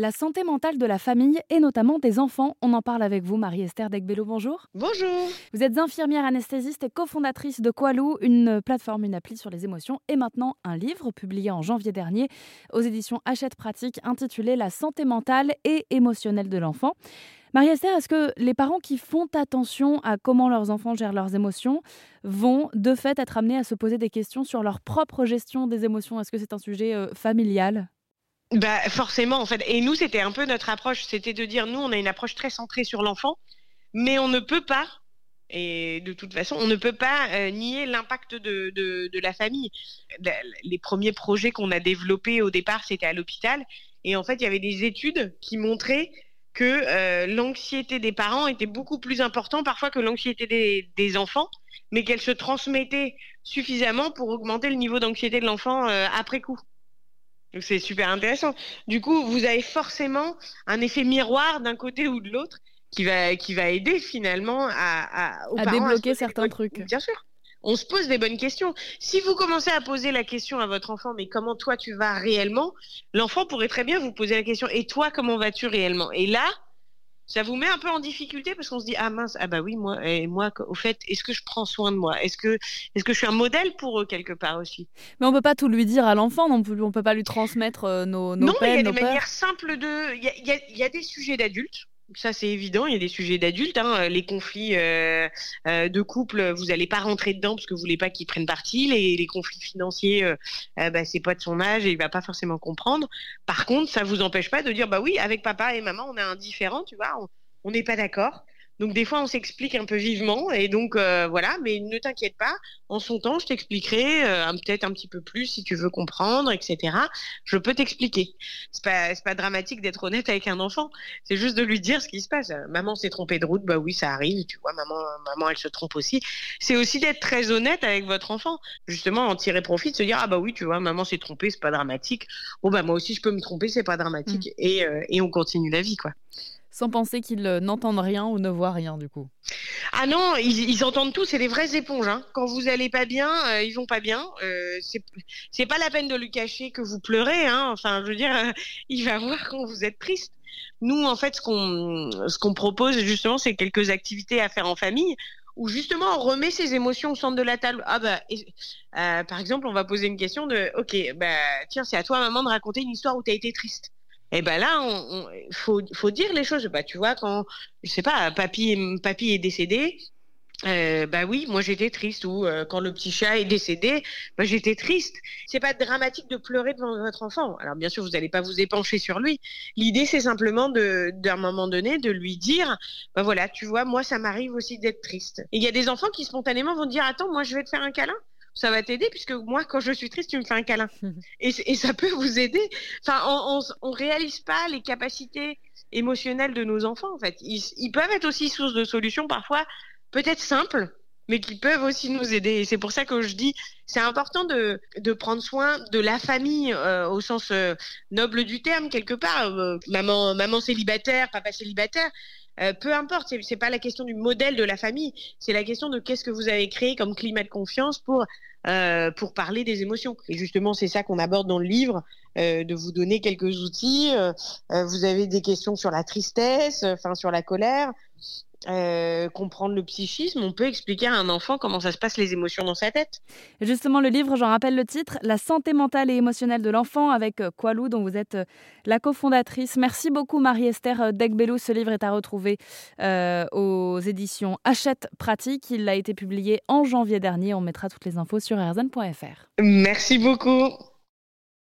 la santé mentale de la famille et notamment des enfants. On en parle avec vous, Marie-Esther Degbello. Bonjour. Bonjour. Vous êtes infirmière anesthésiste et cofondatrice de Qualou, une plateforme, une appli sur les émotions et maintenant un livre publié en janvier dernier aux éditions Hachette Pratique intitulé La santé mentale et émotionnelle de l'enfant. Marie-Esther, est-ce que les parents qui font attention à comment leurs enfants gèrent leurs émotions vont de fait être amenés à se poser des questions sur leur propre gestion des émotions? Est-ce que c'est un sujet euh, familial? Bah forcément en fait. Et nous c'était un peu notre approche, c'était de dire nous on a une approche très centrée sur l'enfant, mais on ne peut pas et de toute façon, on ne peut pas euh, nier l'impact de, la famille. Les premiers projets qu'on a développés au départ, c'était à l'hôpital. Et en fait, il y avait des études qui montraient que euh, l'anxiété des parents était beaucoup plus importante parfois que l'anxiété des, enfants, mais qu'elle se transmettait suffisamment pour augmenter le niveau d'anxiété de l'enfant euh, après coup. Donc c'est super intéressant. Du coup, vous avez forcément un effet miroir d'un côté ou de l'autre qui va qui va aider finalement à, à, débloquer certains trucs. Bien sûr on se pose des bonnes questions. Si vous commencez à poser la question à votre enfant, mais comment toi tu vas réellement, l'enfant pourrait très bien vous poser la question, et toi comment vas-tu réellement? Et là, ça vous met un peu en difficulté parce qu'on se dit ah mince ah bah oui moi et moi au fait est-ce que je prends soin de moi? Est-ce que est-ce que je suis un modèle pour eux quelque part aussi? Mais on peut pas tout lui dire à l'enfant non plus on peut pas lui transmettre euh, nos, nos non il y a des manières simples de il y a, des sujets d'adultes ça c'est évident, il y a des sujets d'adultes, hein. les conflits euh, euh, de couple, vous n'allez pas rentrer dedans parce que vous voulez pas qu'ils prennent parti. Les, conflits financiers, euh, bah, c'est pas de son âge et il va pas forcément comprendre. Par contre, ça vous empêche pas de dire bah oui, avec papa et maman, on est indifférents, tu vois, on n'est pas d'accord. Donc des fois, on s'explique un peu vivement et donc euh, voilà. Mais ne t'inquiète pas, en son temps, je t'expliquerai euh, peut-être un petit peu plus si tu veux comprendre, etc. Je peux t'expliquer. C'est pas c'est pas dramatique d'être honnête avec un enfant. C'est juste de lui dire ce qui se passe. Maman s'est trompée de route, bah oui, ça arrive. Tu vois, maman maman elle se trompe aussi. C'est aussi d'être très honnête avec votre enfant. Justement, en tirer profit, de se dire ah bah oui, tu vois, maman s'est trompée, c'est pas dramatique. Bon bah moi aussi je peux me tromper, c'est pas dramatique. Mmh. Et euh, et on continue la vie quoi sans penser qu'ils euh, n'entendent rien ou ne voient rien du coup. Ah non, ils, entendent tout, c'est des vraies éponges. Hein. Quand vous allez pas bien, euh, ils vont pas bien. Euh, c'est pas la peine de lui cacher que vous pleurez. Hein. Enfin, je veux dire, il va voir quand vous êtes triste. Nous, en fait, ce qu'on ce qu'on propose justement, c'est quelques activités à faire en famille où justement on remet ses émotions au centre de la table. Ah bah, euh, par exemple, on va poser une question de, ok, bah tiens, c'est à toi maman de raconter une histoire où tu as été triste. Et eh ben là, on, faut, dire les choses. Bah, tu vois, quand, je sais pas, papy, papy est décédé, euh, bah oui, moi j'étais triste. Ou euh, quand le petit chat est décédé, bah j'étais triste. C'est pas dramatique de pleurer devant votre enfant. Alors bien sûr, vous n'allez pas vous épancher sur lui. L'idée, c'est simplement d'un moment donné, de lui dire, bah voilà, tu vois, moi ça m'arrive aussi d'être triste. Et il y a des enfants qui spontanément vont dire, attends, moi je vais te faire un câlin ça va t'aider puisque moi, quand je suis triste, tu me fais un câlin. et, et, ça peut vous aider. Enfin, on, on, on, réalise pas les capacités émotionnelles de nos enfants, en fait. Ils, ils peuvent être aussi source de solutions parfois, peut-être simples, mais qui peuvent aussi nous aider. Et c'est pour ça que je dis, c'est important de, de prendre soin de la famille euh, au sens euh, noble du terme, quelque part. Euh, maman, maman célibataire, papa célibataire. Euh, peu importe, c'est, c'est pas la question du modèle de la famille, c'est la question de qu'est-ce que vous avez créé comme climat de confiance pour euh, parler des émotions. Et justement, c'est ça qu'on aborde dans le livre, euh, de vous donner quelques outils. Vous avez des questions sur la tristesse, enfin sur la colère, euh, comprendre le psychisme, on peut expliquer à un enfant comment ça se passe les émotions dans sa tête. Justement, le livre, j'en rappelle le titre, La santé mentale et émotionnelle de l'enfant avec Qualou, dont vous êtes la cofondatrice. Merci beaucoup Marie-Esther Degbelou. Ce livre est à retrouver euh, aux éditions Hachette Pratique. Il a été publié en janvier dernier. On mettra toutes les infos sur rzn.fr. Merci beaucoup.